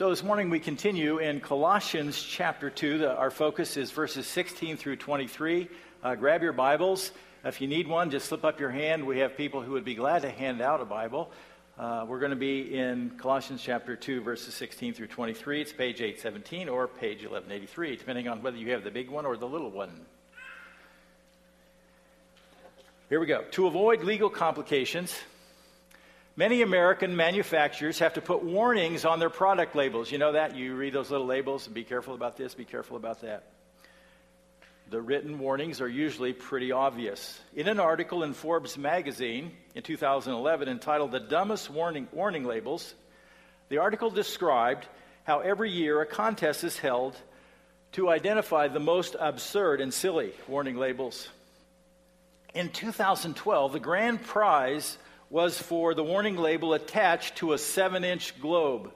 So this morning we continue in Colossians chapter 2. The, our focus is verses 16 through 23. Uh, grab your Bibles. If you need one, just slip up your hand. We have people who would be glad to hand out a Bible. Uh, we're going to be in Colossians chapter 2, verses 16 through 23. It's page 817 or page 1183, depending on whether you have the big one or the little one. Here we go. To avoid legal complications, Many American manufacturers have to put warnings on their product labels. You know that? You read those little labels and be careful about this, be careful about that. The written warnings are usually pretty obvious. In an article in Forbes magazine in 2011 entitled The Dumbest Warning, warning Labels, the article described how every year a contest is held to identify the most absurd and silly warning labels. In 2012, the grand prize was for the warning label attached to a seven inch globe.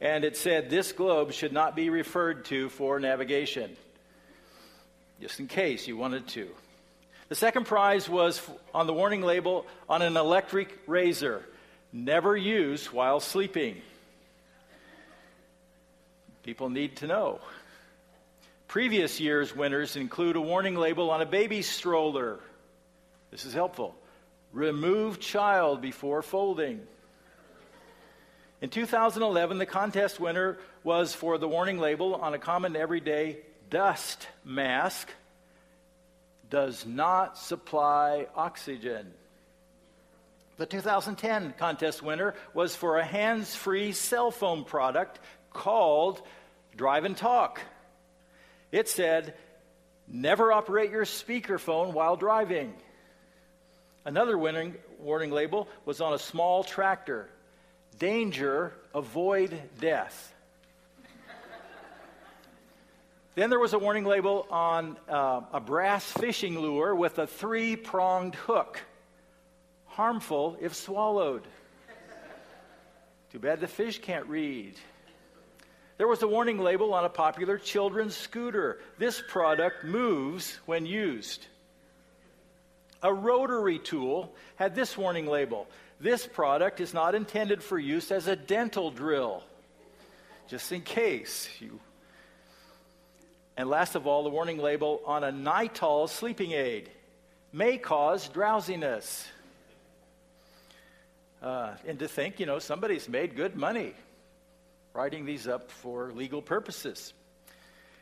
And it said this globe should not be referred to for navigation, just in case you wanted to. The second prize was on the warning label on an electric razor never use while sleeping. People need to know. Previous year's winners include a warning label on a baby stroller. This is helpful. Remove child before folding. In 2011, the contest winner was for the warning label on a common everyday dust mask does not supply oxygen. The 2010 contest winner was for a hands free cell phone product called Drive and Talk. It said, Never operate your speakerphone while driving. Another warning, warning label was on a small tractor Danger, avoid death. then there was a warning label on uh, a brass fishing lure with a three pronged hook harmful if swallowed. Too bad the fish can't read. There was a warning label on a popular children's scooter. This product moves when used. A rotary tool had this warning label This product is not intended for use as a dental drill, just in case you. And last of all, the warning label on a Nytol sleeping aid may cause drowsiness. Uh, and to think, you know, somebody's made good money writing these up for legal purposes.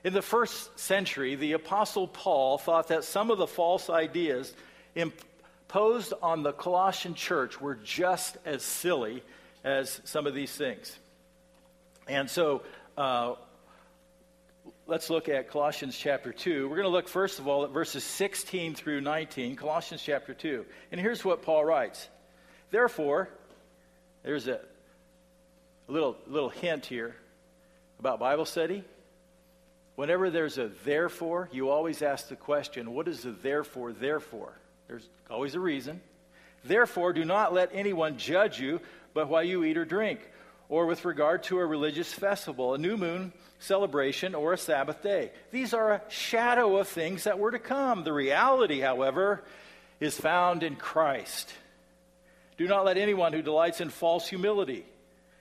In the first century, the Apostle Paul thought that some of the false ideas imposed on the Colossian church were just as silly as some of these things. And so uh, let's look at Colossians chapter 2. We're going to look, first of all, at verses 16 through 19, Colossians chapter 2. And here's what Paul writes Therefore, there's a, a little, little hint here about Bible study. Whenever there's a therefore, you always ask the question, what is the therefore, therefore? There's always a reason. Therefore, do not let anyone judge you but while you eat or drink, or with regard to a religious festival, a new moon celebration, or a Sabbath day. These are a shadow of things that were to come. The reality, however, is found in Christ. Do not let anyone who delights in false humility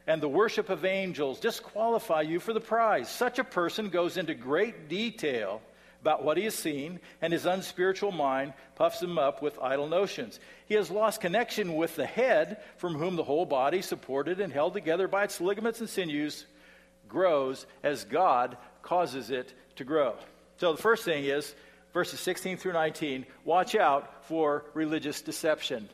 and the worship of angels disqualify you for the prize. Such a person goes into great detail about what he has seen, and his unspiritual mind puffs him up with idle notions. He has lost connection with the head, from whom the whole body, supported and held together by its ligaments and sinews, grows as God causes it to grow. So the first thing is, verses 16 through 19, watch out for religious deception.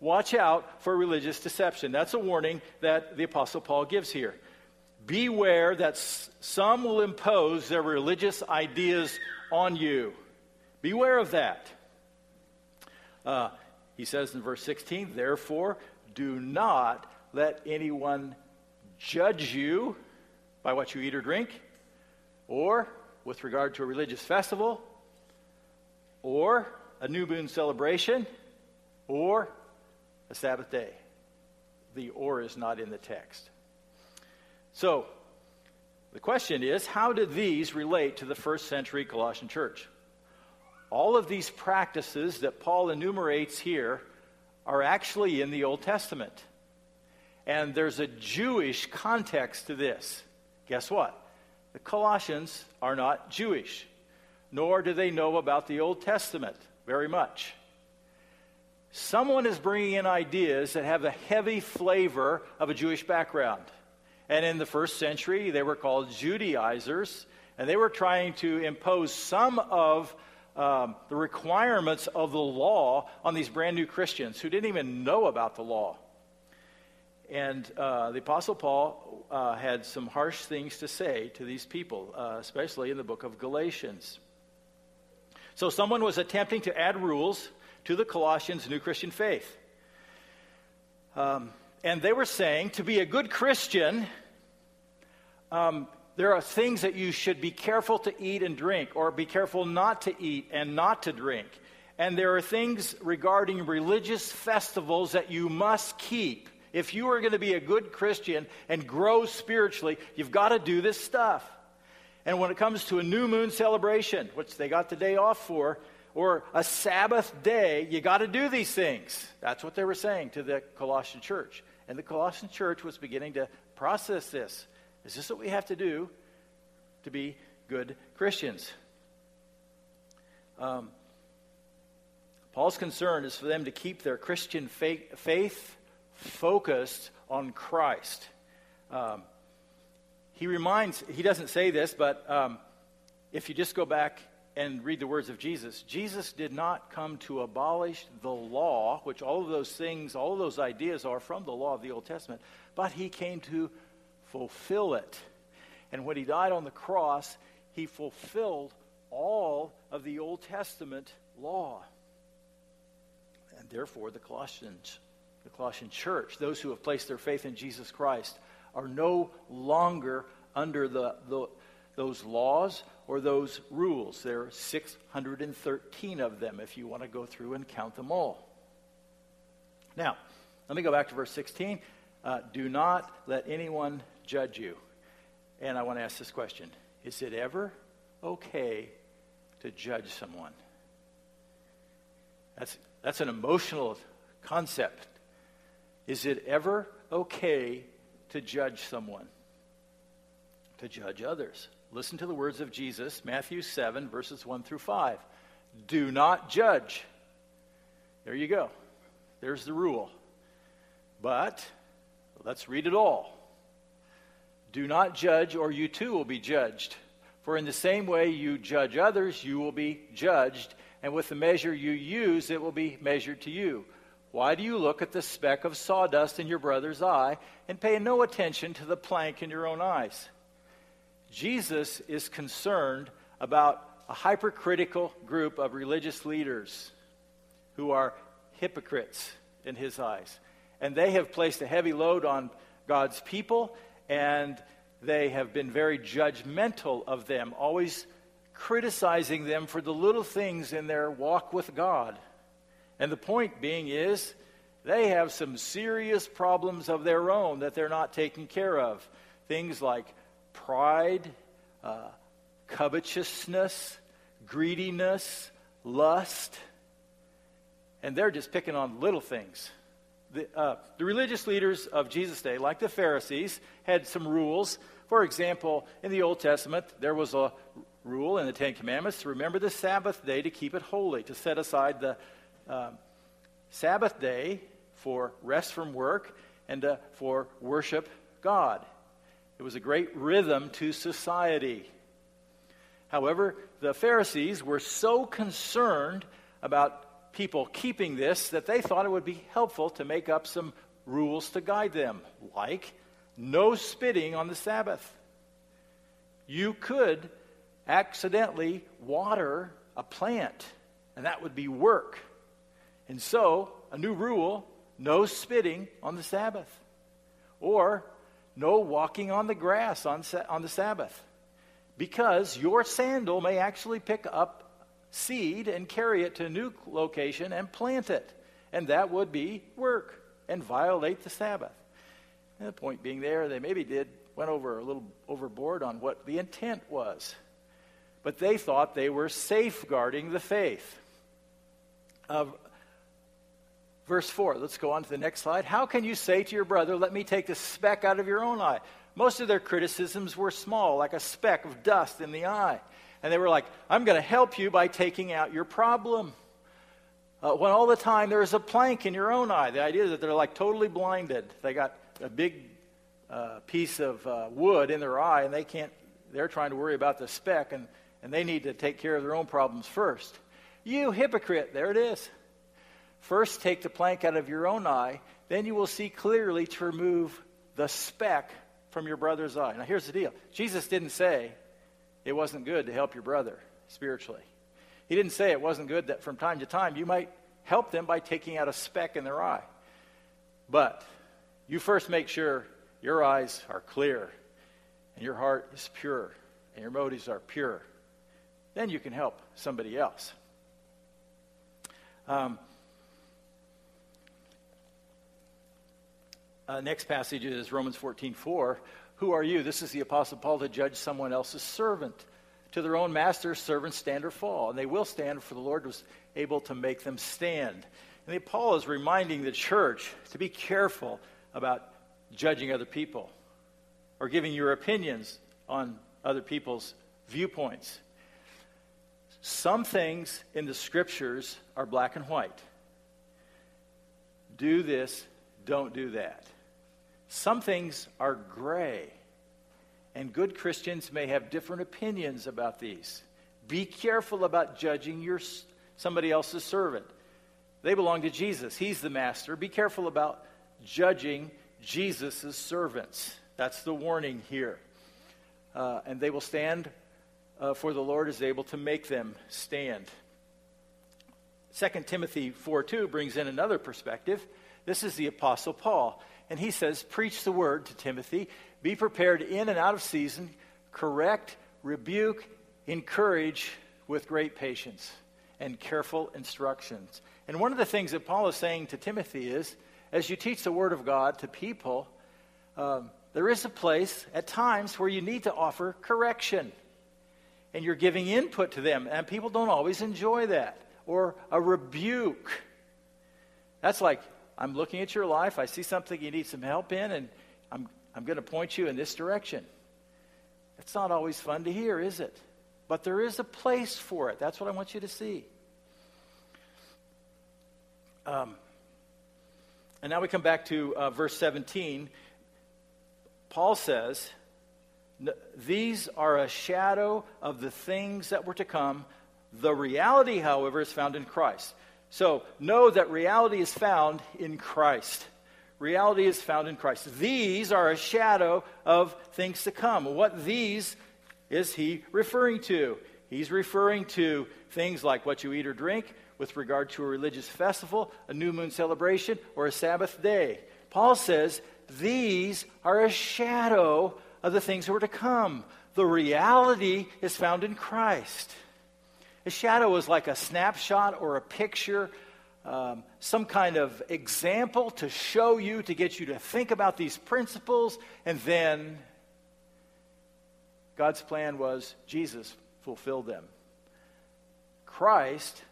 Watch out for religious deception. That's a warning that the Apostle Paul gives here. Beware that some will impose their religious ideas on you. Beware of that. Uh, he says in verse 16, therefore, do not let anyone judge you by what you eat or drink, or with regard to a religious festival, or a new moon celebration, or a Sabbath day. The or is not in the text. So, the question is how do these relate to the first century Colossian church? All of these practices that Paul enumerates here are actually in the Old Testament. And there's a Jewish context to this. guess what? The Colossians are not Jewish, nor do they know about the Old Testament very much. Someone is bringing in ideas that have a heavy flavor of a Jewish background. And in the first century, they were called Judaizers, and they were trying to impose some of um, the requirements of the law on these brand new Christians who didn't even know about the law. And uh, the Apostle Paul uh, had some harsh things to say to these people, uh, especially in the book of Galatians. So, someone was attempting to add rules to the Colossians' new Christian faith. Um, and they were saying to be a good Christian, um, there are things that you should be careful to eat and drink, or be careful not to eat and not to drink. And there are things regarding religious festivals that you must keep. If you are going to be a good Christian and grow spiritually, you've got to do this stuff. And when it comes to a new moon celebration, which they got the day off for, or a Sabbath day, you got to do these things. That's what they were saying to the Colossian church. And the Colossian church was beginning to process this. Is this what we have to do to be good Christians? Um, Paul's concern is for them to keep their Christian faith, faith focused on Christ. Um, he reminds, he doesn't say this, but um, if you just go back and read the words of Jesus, Jesus did not come to abolish the law, which all of those things, all of those ideas are from the law of the Old Testament, but he came to fulfill it. And when he died on the cross, he fulfilled all of the Old Testament law. And therefore, the Colossians, the Colossian church, those who have placed their faith in Jesus Christ, are no longer under the, the those laws or those rules. There are 613 of them if you want to go through and count them all. Now, let me go back to verse 16. Uh, do not let anyone judge you. And I want to ask this question Is it ever okay to judge someone? That's, that's an emotional concept. Is it ever okay to judge someone? To judge others? Listen to the words of Jesus, Matthew 7, verses 1 through 5. Do not judge. There you go. There's the rule. But let's read it all. Do not judge, or you too will be judged. For in the same way you judge others, you will be judged, and with the measure you use, it will be measured to you. Why do you look at the speck of sawdust in your brother's eye and pay no attention to the plank in your own eyes? Jesus is concerned about a hypercritical group of religious leaders who are hypocrites in his eyes. And they have placed a heavy load on God's people, and they have been very judgmental of them, always criticizing them for the little things in their walk with God. And the point being is, they have some serious problems of their own that they're not taking care of. Things like pride, uh, covetousness, greediness, lust. And they're just picking on little things. The, uh, the religious leaders of Jesus' day, like the Pharisees, had some rules. For example, in the Old Testament, there was a rule in the Ten Commandments to remember the Sabbath day to keep it holy, to set aside the uh, Sabbath day for rest from work and uh, for worship God. It was a great rhythm to society. However, the Pharisees were so concerned about people keeping this that they thought it would be helpful to make up some rules to guide them, like no spitting on the Sabbath. You could accidentally water a plant, and that would be work. And so, a new rule no spitting on the Sabbath. Or no walking on the grass on, on the Sabbath, because your sandal may actually pick up seed and carry it to a new location and plant it. And that would be work and violate the Sabbath. And the point being there, they maybe did, went over a little overboard on what the intent was. But they thought they were safeguarding the faith. Of Verse 4, let's go on to the next slide. How can you say to your brother, Let me take the speck out of your own eye, Most of their criticisms were small, like a speck of dust in the eye. And they were like, I'm going to help you by taking out your problem. Uh, when all the time there's a plank in your own eye, the idea is that they're like totally blinded. They got a big uh, piece of uh, wood in their eye and they can't, they're trying to worry about the speck and, and they need to take care of their own problems first. You hypocrite, there it is. First, take the plank out of your own eye, then you will see clearly to remove the speck from your brother's eye. Now, here's the deal Jesus didn't say it wasn't good to help your brother spiritually. He didn't say it wasn't good that from time to time you might help them by taking out a speck in their eye. But you first make sure your eyes are clear and your heart is pure and your motives are pure. Then you can help somebody else. Um, uh, next passage is Romans 14 4. Who are you? This is the Apostle Paul to judge someone else's servant. To their own master's servants stand or fall, and they will stand, for the Lord was able to make them stand. And Paul is reminding the church to be careful about judging other people or giving your opinions on other people's viewpoints. Some things in the scriptures are black and white. Do this, don't do that. Some things are gray, and good Christians may have different opinions about these. Be careful about judging your, somebody else's servant. They belong to Jesus, He's the master. Be careful about judging Jesus' servants. That's the warning here. Uh, and they will stand uh, for the Lord is able to make them stand. 2 Timothy 4 2 brings in another perspective. This is the Apostle Paul. And he says, Preach the word to Timothy, be prepared in and out of season, correct, rebuke, encourage with great patience and careful instructions. And one of the things that Paul is saying to Timothy is, as you teach the word of God to people, um, there is a place at times where you need to offer correction and you're giving input to them, and people don't always enjoy that. Or a rebuke. That's like, I'm looking at your life, I see something you need some help in, and I'm, I'm going to point you in this direction. It's not always fun to hear, is it? But there is a place for it. That's what I want you to see. Um, and now we come back to uh, verse 17. Paul says, these are a shadow of the things that were to come. The reality, however, is found in Christ. So know that reality is found in Christ. Reality is found in Christ. These are a shadow of things to come. What these is he referring to? He's referring to things like what you eat or drink with regard to a religious festival, a new moon celebration, or a Sabbath day. Paul says these are a shadow of the things that were to come. The reality is found in Christ. A shadow is like a snapshot or a picture, um, some kind of example to show you, to get you to think about these principles, and then God's plan was Jesus fulfilled them. Christ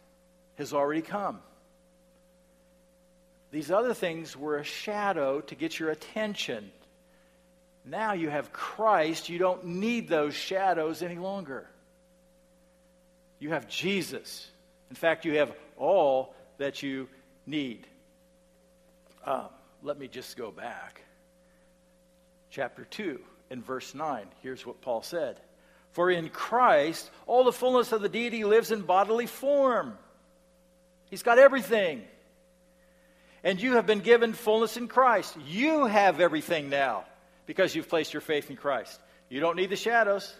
has already come. These other things were a shadow to get your attention now you have Christ. You don't need those shadows any longer. You have Jesus. In fact, you have all that you need. Uh, let me just go back. Chapter 2 and verse 9. Here's what Paul said For in Christ, all the fullness of the deity lives in bodily form. He's got everything. And you have been given fullness in Christ. You have everything now because you've placed your faith in Christ. You don't need the shadows.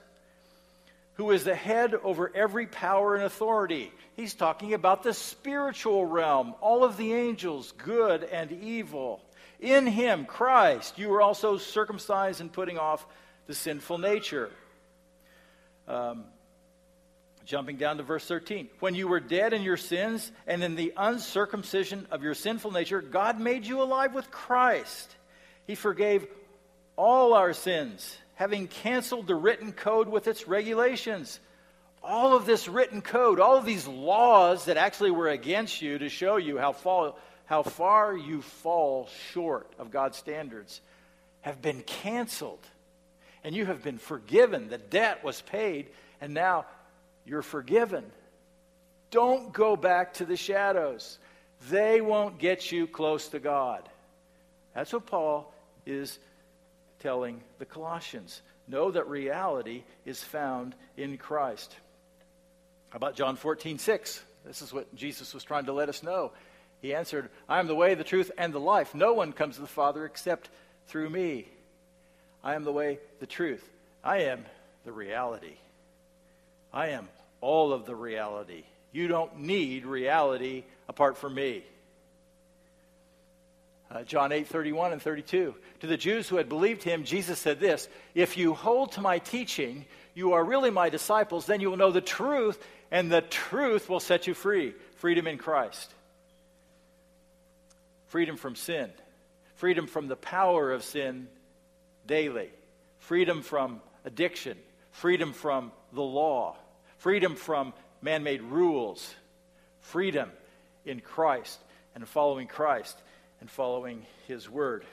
Who is the head over every power and authority? He's talking about the spiritual realm, all of the angels, good and evil. In him, Christ, you were also circumcised and putting off the sinful nature. Um, jumping down to verse 13. When you were dead in your sins and in the uncircumcision of your sinful nature, God made you alive with Christ. He forgave all our sins, having canceled the written code with its regulations. All of this written code, all of these laws that actually were against you to show you how, fall, how far you fall short of God's standards, have been canceled. and you have been forgiven. The debt was paid, and now you're forgiven. Don't go back to the shadows. They won't get you close to God. That's what Paul is telling the Colossians. Know that reality is found in Christ. How about John 14, 6? This is what Jesus was trying to let us know. He answered, I am the way, the truth, and the life. No one comes to the Father except through me. I am the way, the truth. I am the reality. I am all of the reality. You don't need reality apart from me. Uh, John 8, 31 and 32. To the Jews who had believed him, Jesus said this If you hold to my teaching, you are really my disciples, then you will know the truth, and the truth will set you free. Freedom in Christ. Freedom from sin. Freedom from the power of sin daily. Freedom from addiction. Freedom from the law. Freedom from man made rules. Freedom in Christ and following Christ and following his word.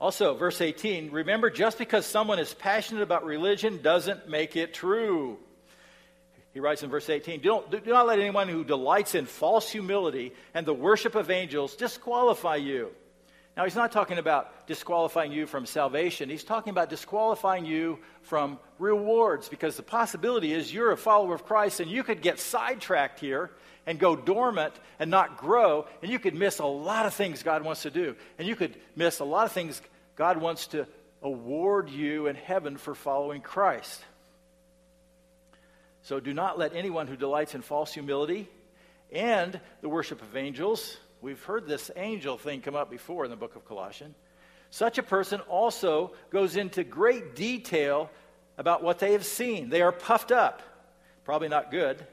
Also, verse 18 remember, just because someone is passionate about religion doesn't make it true. He writes in verse 18 do not, do not let anyone who delights in false humility and the worship of angels disqualify you. Now, he's not talking about disqualifying you from salvation. He's talking about disqualifying you from rewards because the possibility is you're a follower of Christ and you could get sidetracked here and go dormant and not grow, and you could miss a lot of things God wants to do. And you could miss a lot of things God wants to award you in heaven for following Christ. So do not let anyone who delights in false humility and the worship of angels, we've heard this angel thing come up before in the book of Colossians. Such a person also goes into great detail about what they have seen. They are puffed up. Probably not good,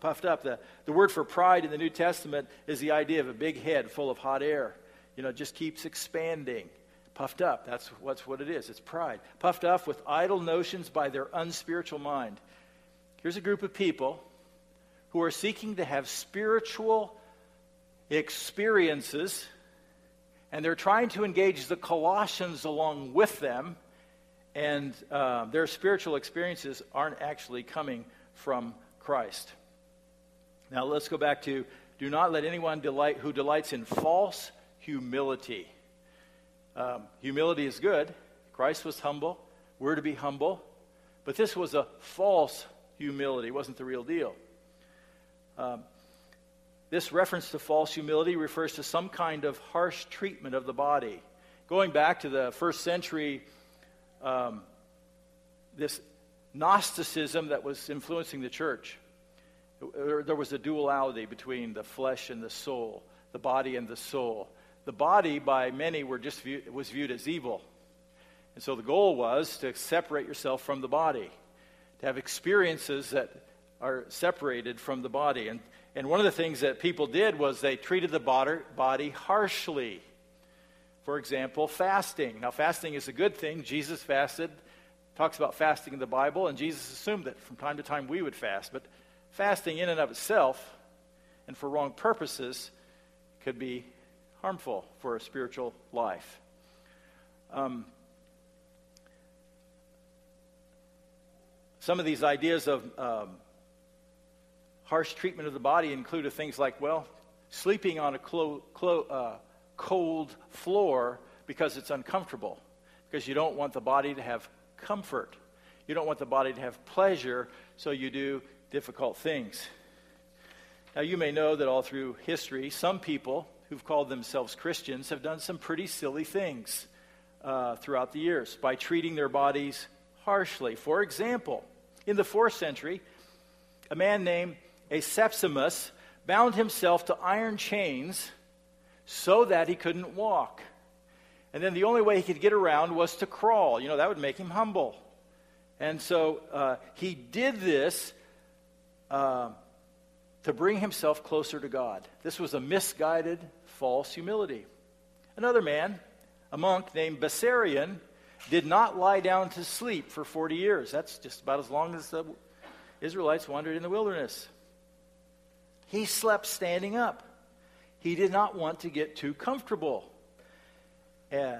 puffed up. The, the word for pride in the New Testament is the idea of a big head full of hot air. You know, it just keeps expanding. Puffed up, that's what's what it is. It's pride. Puffed up with idle notions by their unspiritual mind. Here's a group of people who are seeking to have spiritual experiences, and they're trying to engage the Colossians along with them, and uh, their spiritual experiences aren't actually coming from Christ. Now let's go back to do not let anyone delight who delights in false humility. Um, humility is good. Christ was humble. We're to be humble. But this was a false humility. It wasn't the real deal. Um, this reference to false humility refers to some kind of harsh treatment of the body. Going back to the first century, um, this Gnosticism that was influencing the church. There was a duality between the flesh and the soul, the body and the soul. The body, by many, were just view, was viewed as evil. And so the goal was to separate yourself from the body, to have experiences that are separated from the body. And, and one of the things that people did was they treated the body, body harshly. For example, fasting. Now, fasting is a good thing. Jesus fasted talks about fasting in the Bible, and Jesus assumed that from time to time we would fast. But fasting in and of itself and for wrong purposes could be harmful for a spiritual life. Um, some of these ideas of um, harsh treatment of the body include things like, well, sleeping on a clo- clo- uh, cold floor because it's uncomfortable, because you don't want the body to have comfort. You don't want the body to have pleasure, so you do difficult things. Now, you may know that all through history, some people who've called themselves Christians have done some pretty silly things uh, throughout the years by treating their bodies harshly. For example, in the fourth century, a man named Acepsimas bound himself to iron chains so that he couldn't walk. And then the only way he could get around was to crawl. You know, that would make him humble. And so uh, he did this uh, to bring himself closer to God. This was a misguided, false humility. Another man, a monk named Bessarion, did not lie down to sleep for 40 years. That's just about as long as the Israelites wandered in the wilderness. He slept standing up. He did not want to get too comfortable. Uh,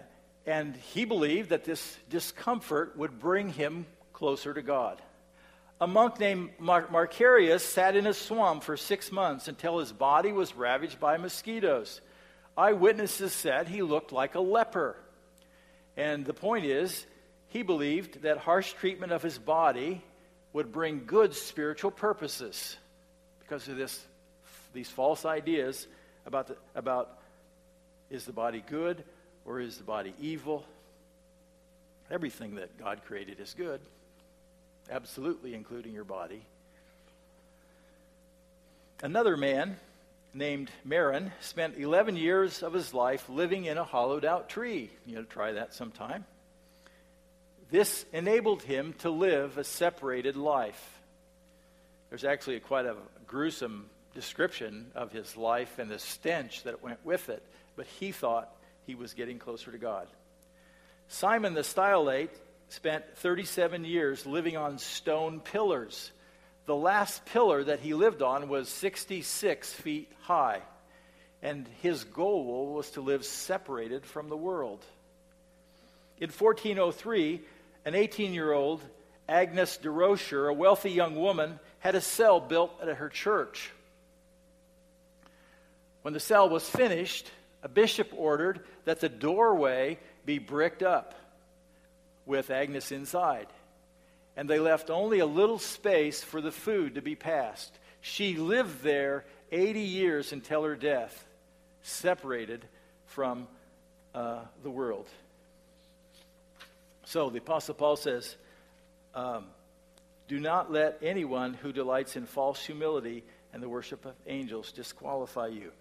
And he believed that this discomfort would bring him closer to God. A monk named Mar- Macarius sat in a swamp for six months until his body was ravaged by mosquitoes. Eyewitnesses said he looked like a leper. And the point is, he believed that harsh treatment of his body would bring good spiritual purposes because of this, these false ideas about, the, about is the body good or is the body evil? Everything that God created is good absolutely including your body. Another man named Maron spent 11 years of his life living in a hollowed out tree. You know, try that sometime. This enabled him to live a separated life. There's actually quite a gruesome description of his life and the stench that went with it, but he thought he was getting closer to God. Simon the Stylite spent 37 years living on stone pillars. The last pillar that he lived on was 66 feet high, and his goal was to live separated from the world. In 1403, an 18 year old, Agnes de Rochier, a wealthy young woman, had a cell built at her church. When the cell was finished, a bishop ordered that the doorway be bricked up with Agnes inside. And they left only a little space for the food to be passed. She lived there 80 years until her death, separated from uh, the world. So the Apostle Paul says, um, Do not let anyone who delights in false humility and the worship of angels disqualify you.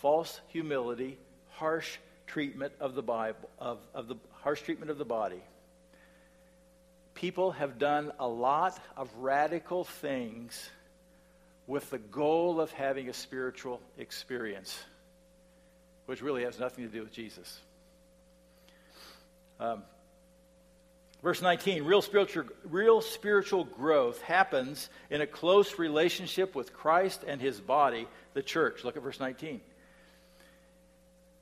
False humility, harsh treatment of the Bible, of, of the harsh treatment of the body people have done a lot of radical things with the goal of having a spiritual experience, which really has nothing to do with Jesus. Um, verse 19 real spiritual, real spiritual growth happens in a close relationship with Christ and his body, the church. Look at verse 19.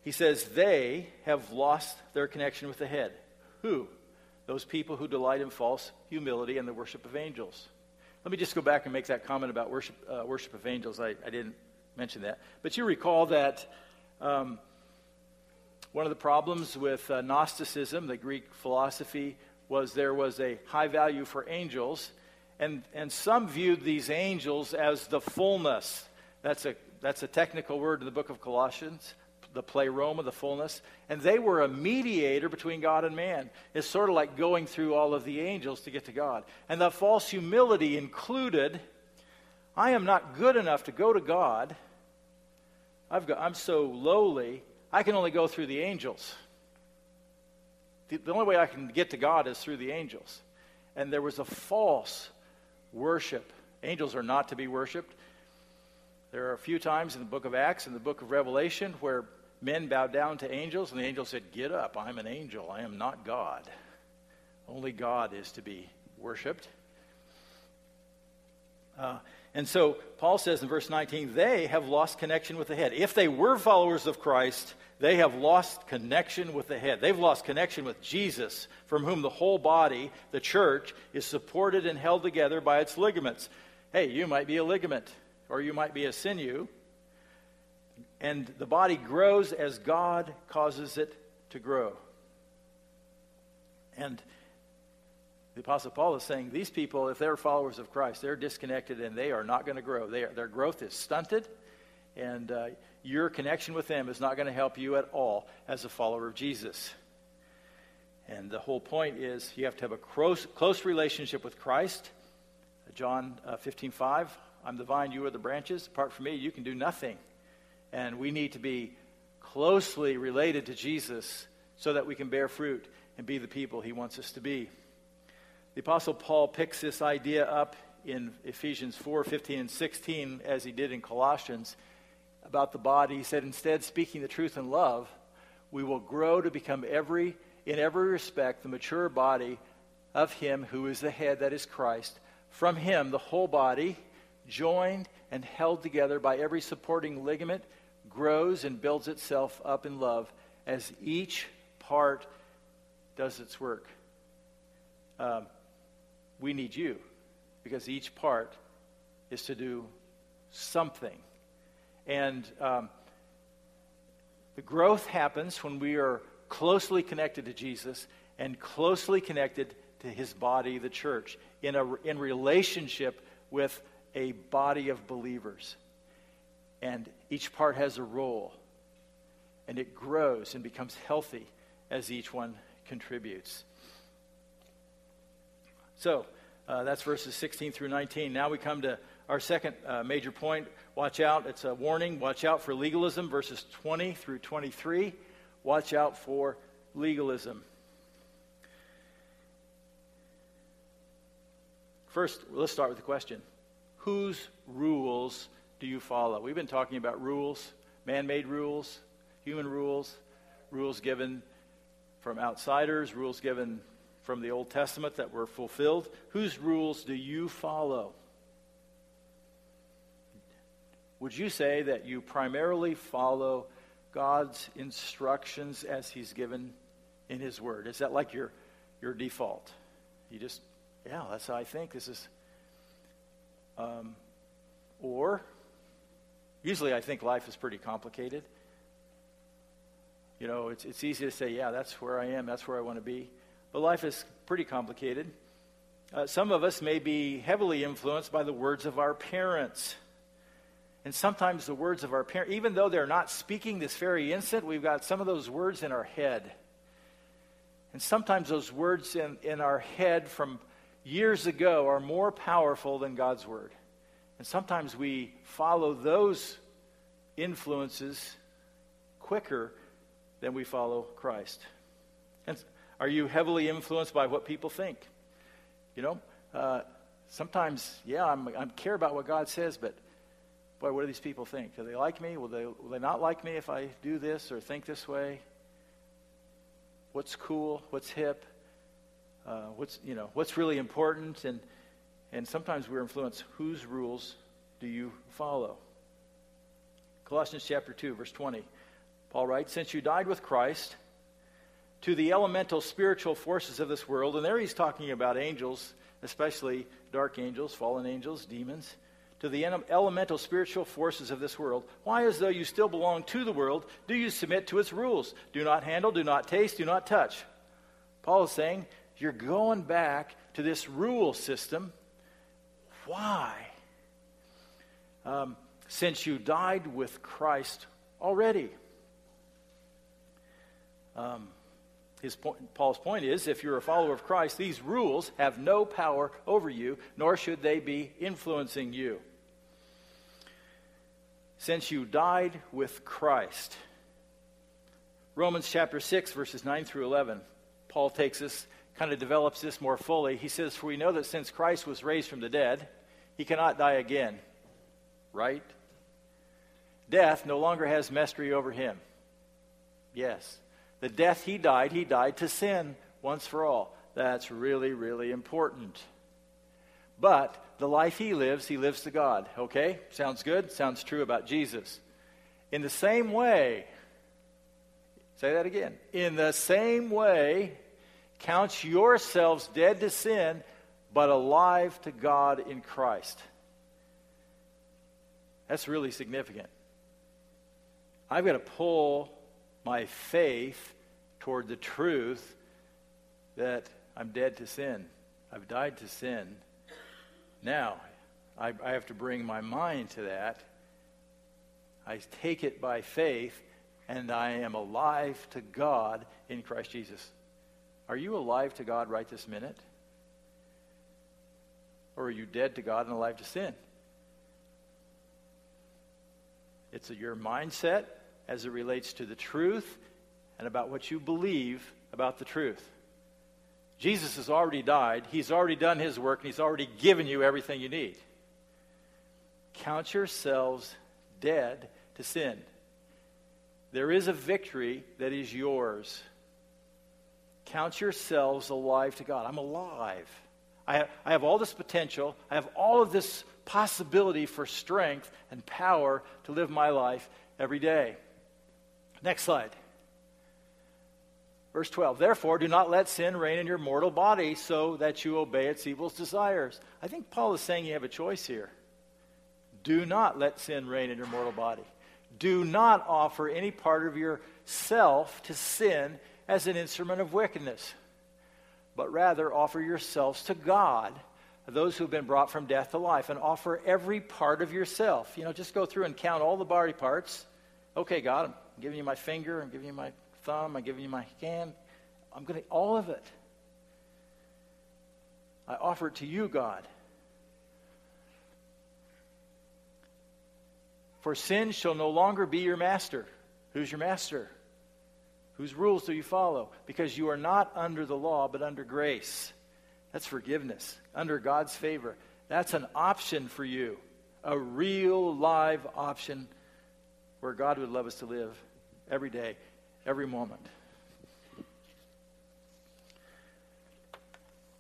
He says, They have lost their connection with the head. Who? those people who delight in false humility and the worship of angels. Let me just go back and make that comment about worship, uh, worship of angels. I, I, didn't mention that. But you recall that um, one of the problems with uh, Gnosticism, the Greek philosophy, was there was a high value for angels, and, and some viewed these angels as the fullness. That's a, that's a technical word in the book of Colossians the pleroma, the fullness, and they were a mediator between God and man. It's sort of like going through all of the angels to get to God. And the false humility included I am not good enough to go to God. I've got, I'm so lowly, I can only go through the angels. The, the only way I can get to God is through the angels. And there was a false worship. Angels are not to be worshiped. There are a few times in the book of Acts and the book of Revelation where men bowed down to angels, and the angel said, Get up, I'm an angel, I am not God. Only God is to be worshiped. Uh, and so Paul says in verse 19, they have lost connection with the head. If they were followers of Christ, they have lost connection with the head. They've lost connection with Jesus, from whom the whole body, the church, is supported and held together by its ligaments. Hey, you might be a ligament, or you might be a sinew, and the body grows as God causes it to grow. And the Apostle Paul is saying these people, if they're followers of Christ, they're disconnected and they are not going to grow. Are, their growth is stunted, and uh, your connection with them is not going to help you at all as a follower of Jesus. And the whole point is you have to have a close, close relationship with Christ. John uh, 15, 5, I'm the vine, you are the branches. Apart from me, you can do nothing. And we need to be closely related to Jesus so that we can bear fruit and be the people he wants us to be. The Apostle Paul picks this idea up in Ephesians 4 15 and 16, as he did in Colossians, about the body. He said, Instead, speaking the truth in love, we will grow to become every, in every respect, the mature body of him who is the head, that is Christ. From him, the whole body, joined and held together by every supporting ligament, grows and builds itself up in love as each part does its work. Um, we need you because each part is to do something. And um, the growth happens when we are closely connected to Jesus and closely connected to his body, the church, in, a, in relationship with a body of believers. And each part has a role. And it grows and becomes healthy as each one contributes. So, uh, that's verses 16 through 19. Now we come to our second uh, major point. Watch out. It's a warning. Watch out for legalism, verses 20 through 23. Watch out for legalism. First, let's start with the question Whose rules do you follow? We've been talking about rules, man made rules, human rules, rules given from outsiders, rules given from the Old Testament that were fulfilled. Whose rules do you follow? Would you say that you primarily follow God's instructions as He's given in His Word? Is that like your, your default? You just, yeah, that's how I think. This is. Um, or, usually I think life is pretty complicated. You know, it's, it's easy to say, yeah, that's where I am, that's where I want to be. But life is pretty complicated. Uh, some of us may be heavily influenced by the words of our parents. And sometimes the words of our parents, even though they're not speaking this very instant, we've got some of those words in our head. And sometimes those words in, in our head from years ago are more powerful than God's word. And sometimes we follow those influences quicker than we follow Christ. And are you heavily influenced by what people think? You know, uh, sometimes, yeah, I'm, I care about what God says, but boy, what do these people think? Do they like me? Will they, will they not like me if I do this or think this way? What's cool? What's hip? Uh, what's, you know, what's really important? And, and sometimes we're influenced. Whose rules do you follow? Colossians chapter 2, verse 20. Paul writes, Since you died with Christ to the elemental spiritual forces of this world, and there he's talking about angels, especially dark angels, fallen angels, demons, to the elemental spiritual forces of this world. Why, as though you still belong to the world, do you submit to its rules? Do not handle, do not taste, do not touch. Paul is saying, You're going back to this rule system. Why? Um, since you died with Christ already. Um, his point, Paul's point is if you're a follower of Christ, these rules have no power over you, nor should they be influencing you. Since you died with Christ. Romans chapter 6, verses 9 through 11. Paul takes this, kind of develops this more fully. He says, For we know that since Christ was raised from the dead, he cannot die again. Right? Death no longer has mastery over him. Yes. The death he died, he died to sin once for all. That's really, really important. But the life he lives, he lives to God. Okay? Sounds good? Sounds true about Jesus. In the same way, say that again. In the same way, count yourselves dead to sin, but alive to God in Christ. That's really significant. I've got to pull my faith toward the truth that I'm dead to sin. I've died to sin. Now, I, I have to bring my mind to that. I take it by faith, and I am alive to God in Christ Jesus. Are you alive to God right this minute? Or are you dead to God and alive to sin? It's your mindset as it relates to the truth and about what you believe about the truth. Jesus has already died, He's already done His work, and He's already given you everything you need. Count yourselves dead to sin. There is a victory that is yours. Count yourselves alive to God. I'm alive. I have, I have all this potential. I have all of this possibility for strength and power to live my life every day. Next slide. Verse 12, therefore, do not let sin reign in your mortal body so that you obey its evil desires. I think Paul is saying you have a choice here. Do not let sin reign in your mortal body. Do not offer any part of yourself to sin as an instrument of wickedness, but rather offer yourselves to God, those who've been brought from death to life, and offer every part of yourself. You know, just go through and count all the body parts. Okay, God, I'm giving you my finger, I'm giving you my thumb, I'm giving you my hand. I'm going to, all of it. I offer it to you, God. For sin shall no longer be your master. Who's your master? Whose rules do you follow? Because you are not under the law, but under grace. That's forgiveness, under God's favor. That's an option for you, a real live option where God would love us to live every day every moment.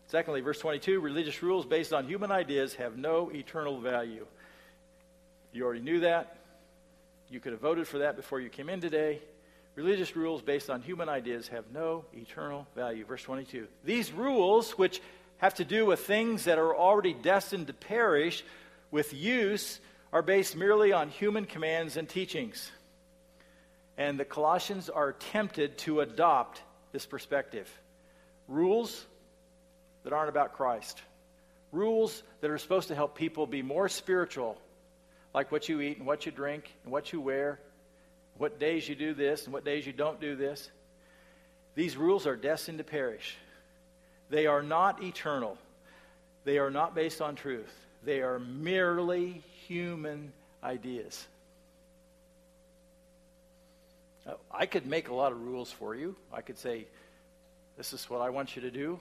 Secondly, verse 22 religious rules based on human ideas have no eternal value. You already knew that. You could have voted for that before you came in today. Religious rules based on human ideas have no eternal value. Verse 22. These rules, which have to do with things that are already destined to perish with use, are based merely on human commands and teachings. And the Colossians are tempted to adopt this perspective. Rules that aren't about Christ. Rules that are supposed to help people be more spiritual, like what you eat and what you drink and what you wear, what days you do this and what days you don't do this. These rules are destined to perish. They are not eternal. They are not based on truth. They are merely human ideas. I could make a lot of rules for you. I could say, this is what I want you to do,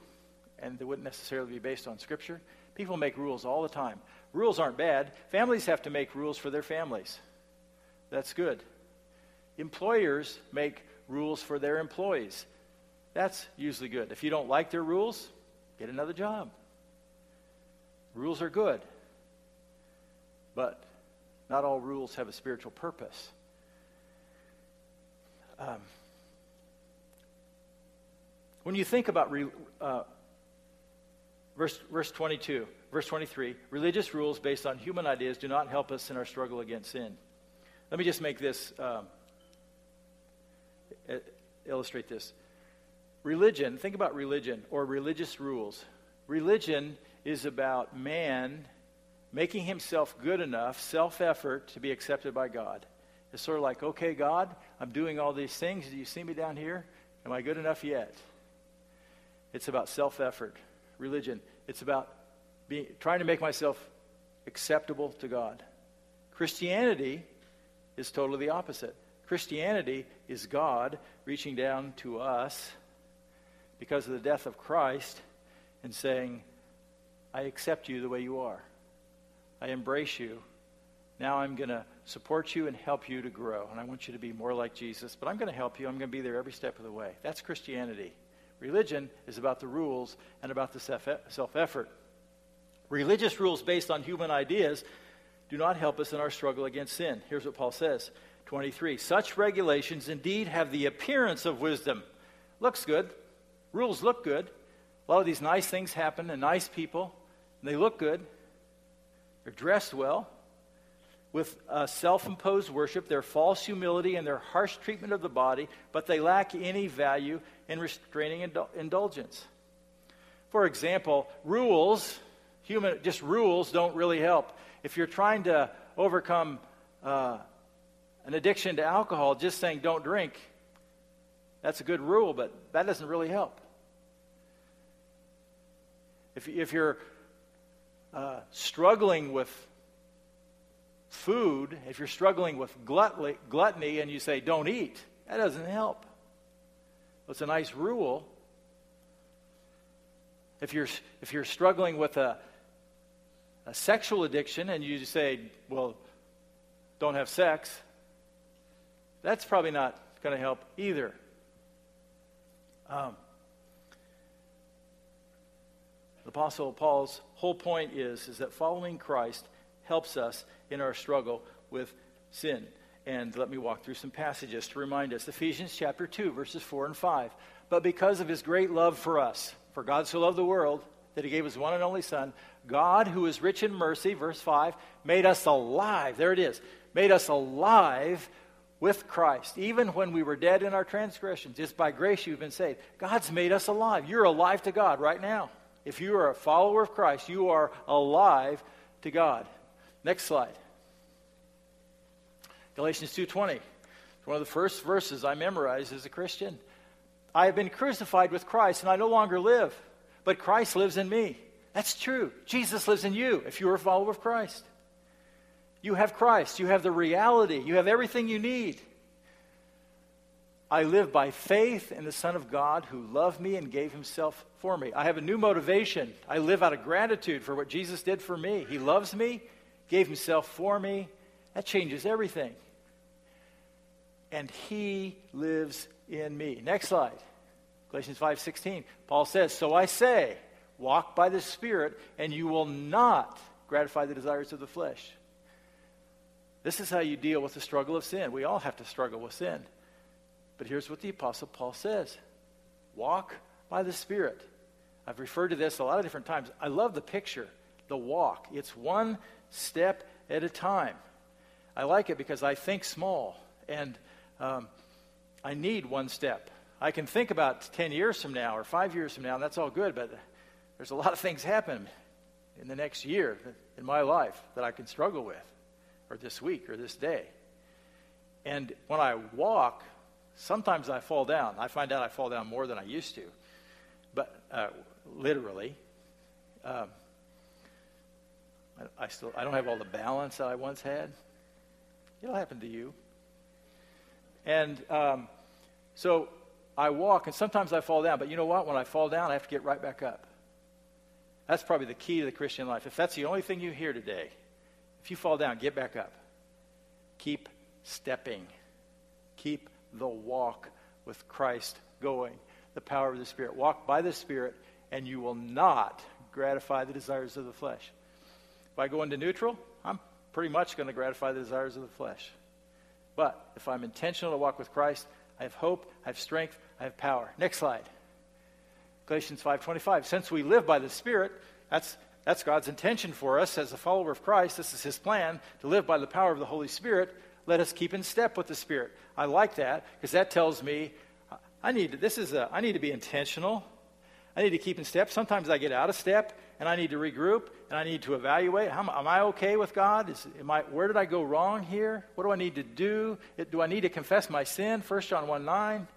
and they wouldn't necessarily be based on Scripture. People make rules all the time. Rules aren't bad. Families have to make rules for their families. That's good. Employers make rules for their employees. That's usually good. If you don't like their rules, get another job. Rules are good. But not all rules have a spiritual purpose. Um, when you think about re, uh, verse, verse 22, verse 23, religious rules based on human ideas do not help us in our struggle against sin. Let me just make this, um, illustrate this. Religion, think about religion or religious rules. Religion is about man making himself good enough, self effort, to be accepted by God. It's sort of like, okay, God, I'm doing all these things. Do you see me down here? Am I good enough yet? It's about self effort. Religion, it's about being, trying to make myself acceptable to God. Christianity is totally the opposite. Christianity is God reaching down to us because of the death of Christ and saying, I accept you the way you are. I embrace you. Now I'm going to support you and help you to grow. And I want you to be more like Jesus, but I'm going to help you. I'm going to be there every step of the way. That's Christianity. Religion is about the rules and about the self effort. Religious rules based on human ideas do not help us in our struggle against sin. Here's what Paul says 23. Such regulations indeed have the appearance of wisdom. Looks good. Rules look good. A lot of these nice things happen and nice people, and they look good. They're dressed well with uh, self imposed worship, their false humility, and their harsh treatment of the body, but they lack any value in restraining indul- indulgence. For example, rules, human, just rules don't really help. If you're trying to overcome uh, an addiction to alcohol, just saying don't drink, that's a good rule, but that doesn't really help. If, if you're uh, struggling with food, if you're struggling with gluttony and you say, don't eat, that doesn't help. It's a nice rule. If you're, if you're struggling with a, a sexual addiction and you say, well, don't have sex, that's probably not going to help either. Um, the Apostle Paul's whole point is, is that following Christ helps us in our struggle with sin. And let me walk through some passages to remind us. Ephesians chapter 2, verses 4 and 5. But because of his great love for us, for God so loved the world that he gave his one and only Son, God, who is rich in mercy, verse 5, made us alive. There it is. Made us alive with Christ, even when we were dead in our transgressions. It's by grace you've been saved. God's made us alive. You're alive to God right now. If you are a follower of Christ, you are alive to God. Next slide. Galatians 2:20. It's One of the first verses I memorized as a Christian. I have been crucified with Christ and I no longer live, but Christ lives in me. That's true. Jesus lives in you if you are a follower of Christ. You have Christ, you have the reality, you have everything you need. I live by faith in the Son of God who loved me and gave himself for me. I have a new motivation. I live out of gratitude for what Jesus did for me. He loves me, gave himself for me. That changes everything. And he lives in me. Next slide. Galatians 5:16. Paul says, "So I say, walk by the Spirit, and you will not gratify the desires of the flesh." This is how you deal with the struggle of sin. We all have to struggle with sin. But here's what the Apostle Paul says walk by the Spirit. I've referred to this a lot of different times. I love the picture, the walk. It's one step at a time. I like it because I think small and um, I need one step. I can think about 10 years from now or five years from now, and that's all good, but there's a lot of things happen in the next year in my life that I can struggle with, or this week, or this day. And when I walk, sometimes I fall down. I find out I fall down more than I used to, but uh, literally. Um, I, still I don't have all the balance that I once had. It'll happen to you. And um, so I walk, and sometimes I fall down. But you know what? When I fall down, I have to get right back up. That's probably the key to the Christian life. If that's the only thing you hear today, if you fall down, get back up. Keep stepping. Keep the walk with Christ going. The power of the Spirit. Walk by the Spirit, and you will not gratify the desires of the flesh. If I go into neutral, I'm pretty much going to gratify the desires of the flesh. But if I'm intentional to walk with Christ, I have hope, I have strength, I have power. Next slide. Galatians 5:25. Since we live by the Spirit, that's that's God's intention for us as a follower of Christ. This is his plan to live by the power of the Holy Spirit. Let us keep in step with the Spirit. I like that because that tells me I need to, this is a, I need to be intentional. I need to keep in step. Sometimes I get out of step and I need to regroup and I need to evaluate. How, am I okay with God? Is, am I, where did I go wrong here? What do I need to do? Do I need to confess my sin? 1 John 1 9.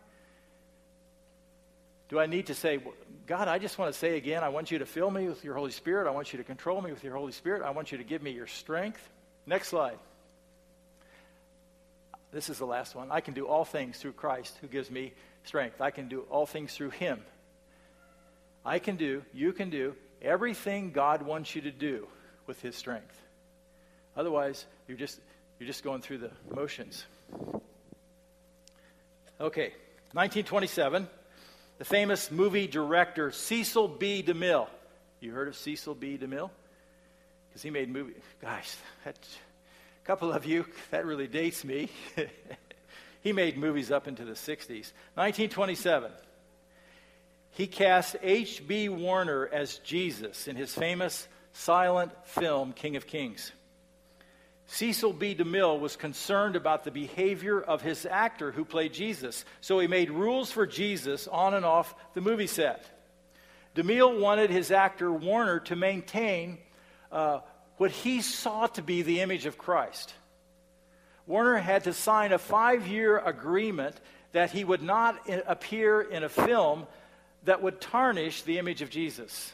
Do I need to say, God, I just want to say again, I want you to fill me with your Holy Spirit. I want you to control me with your Holy Spirit. I want you to give me your strength. Next slide. This is the last one. I can do all things through Christ who gives me strength. I can do all things through him. I can do, you can do everything God wants you to do with his strength. Otherwise, you're just you're just going through the motions. Okay, 1927, the famous movie director Cecil B. DeMille. You heard of Cecil B. DeMille? Because he made movies. Gosh, that, a couple of you, that really dates me. he made movies up into the 60s. 1927, he cast H.B. Warner as Jesus in his famous silent film, King of Kings. Cecil B. DeMille was concerned about the behavior of his actor who played Jesus, so he made rules for Jesus on and off the movie set. DeMille wanted his actor Warner to maintain uh, what he saw to be the image of Christ. Warner had to sign a five year agreement that he would not appear in a film that would tarnish the image of Jesus.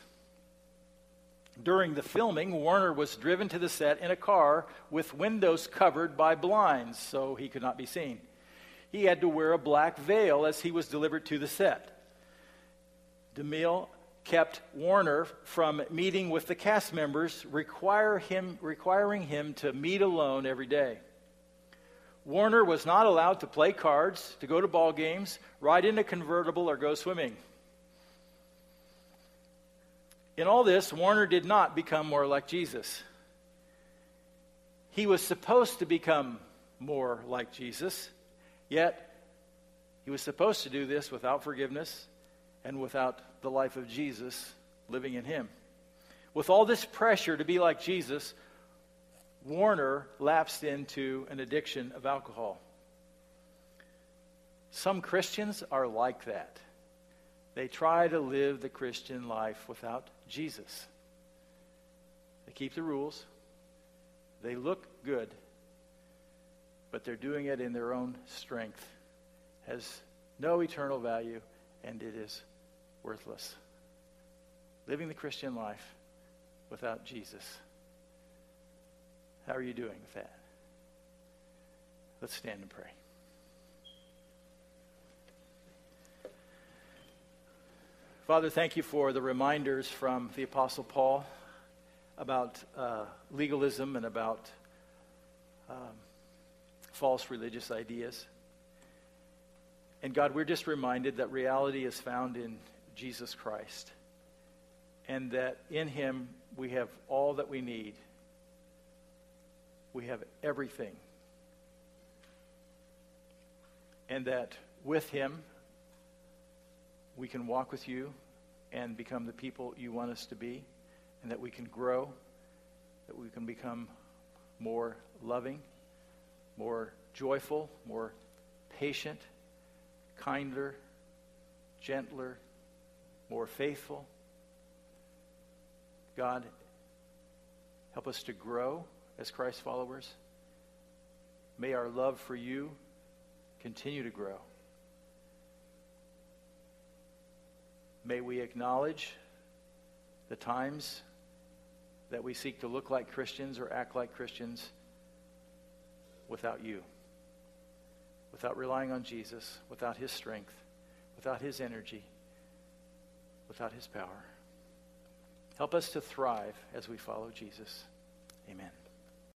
During the filming, Warner was driven to the set in a car with windows covered by blinds so he could not be seen. He had to wear a black veil as he was delivered to the set. DeMille kept Warner from meeting with the cast members, require him, requiring him to meet alone every day. Warner was not allowed to play cards, to go to ball games, ride in a convertible, or go swimming. In all this, Warner did not become more like Jesus. He was supposed to become more like Jesus. Yet, he was supposed to do this without forgiveness and without the life of Jesus living in him. With all this pressure to be like Jesus, Warner lapsed into an addiction of alcohol. Some Christians are like that. They try to live the Christian life without Jesus. They keep the rules, they look good, but they're doing it in their own strength, has no eternal value, and it is worthless. Living the Christian life without Jesus. How are you doing with that? Let's stand and pray. Father, thank you for the reminders from the Apostle Paul about uh, legalism and about um, false religious ideas. And God, we're just reminded that reality is found in Jesus Christ and that in Him we have all that we need. We have everything. And that with Him we can walk with you and become the people you want us to be, and that we can grow, that we can become more loving, more joyful, more patient, kinder, gentler, more faithful. God, help us to grow as Christ followers. May our love for you continue to grow. May we acknowledge the times that we seek to look like Christians or act like Christians without you, without relying on Jesus, without his strength, without his energy, without his power. Help us to thrive as we follow Jesus. Amen.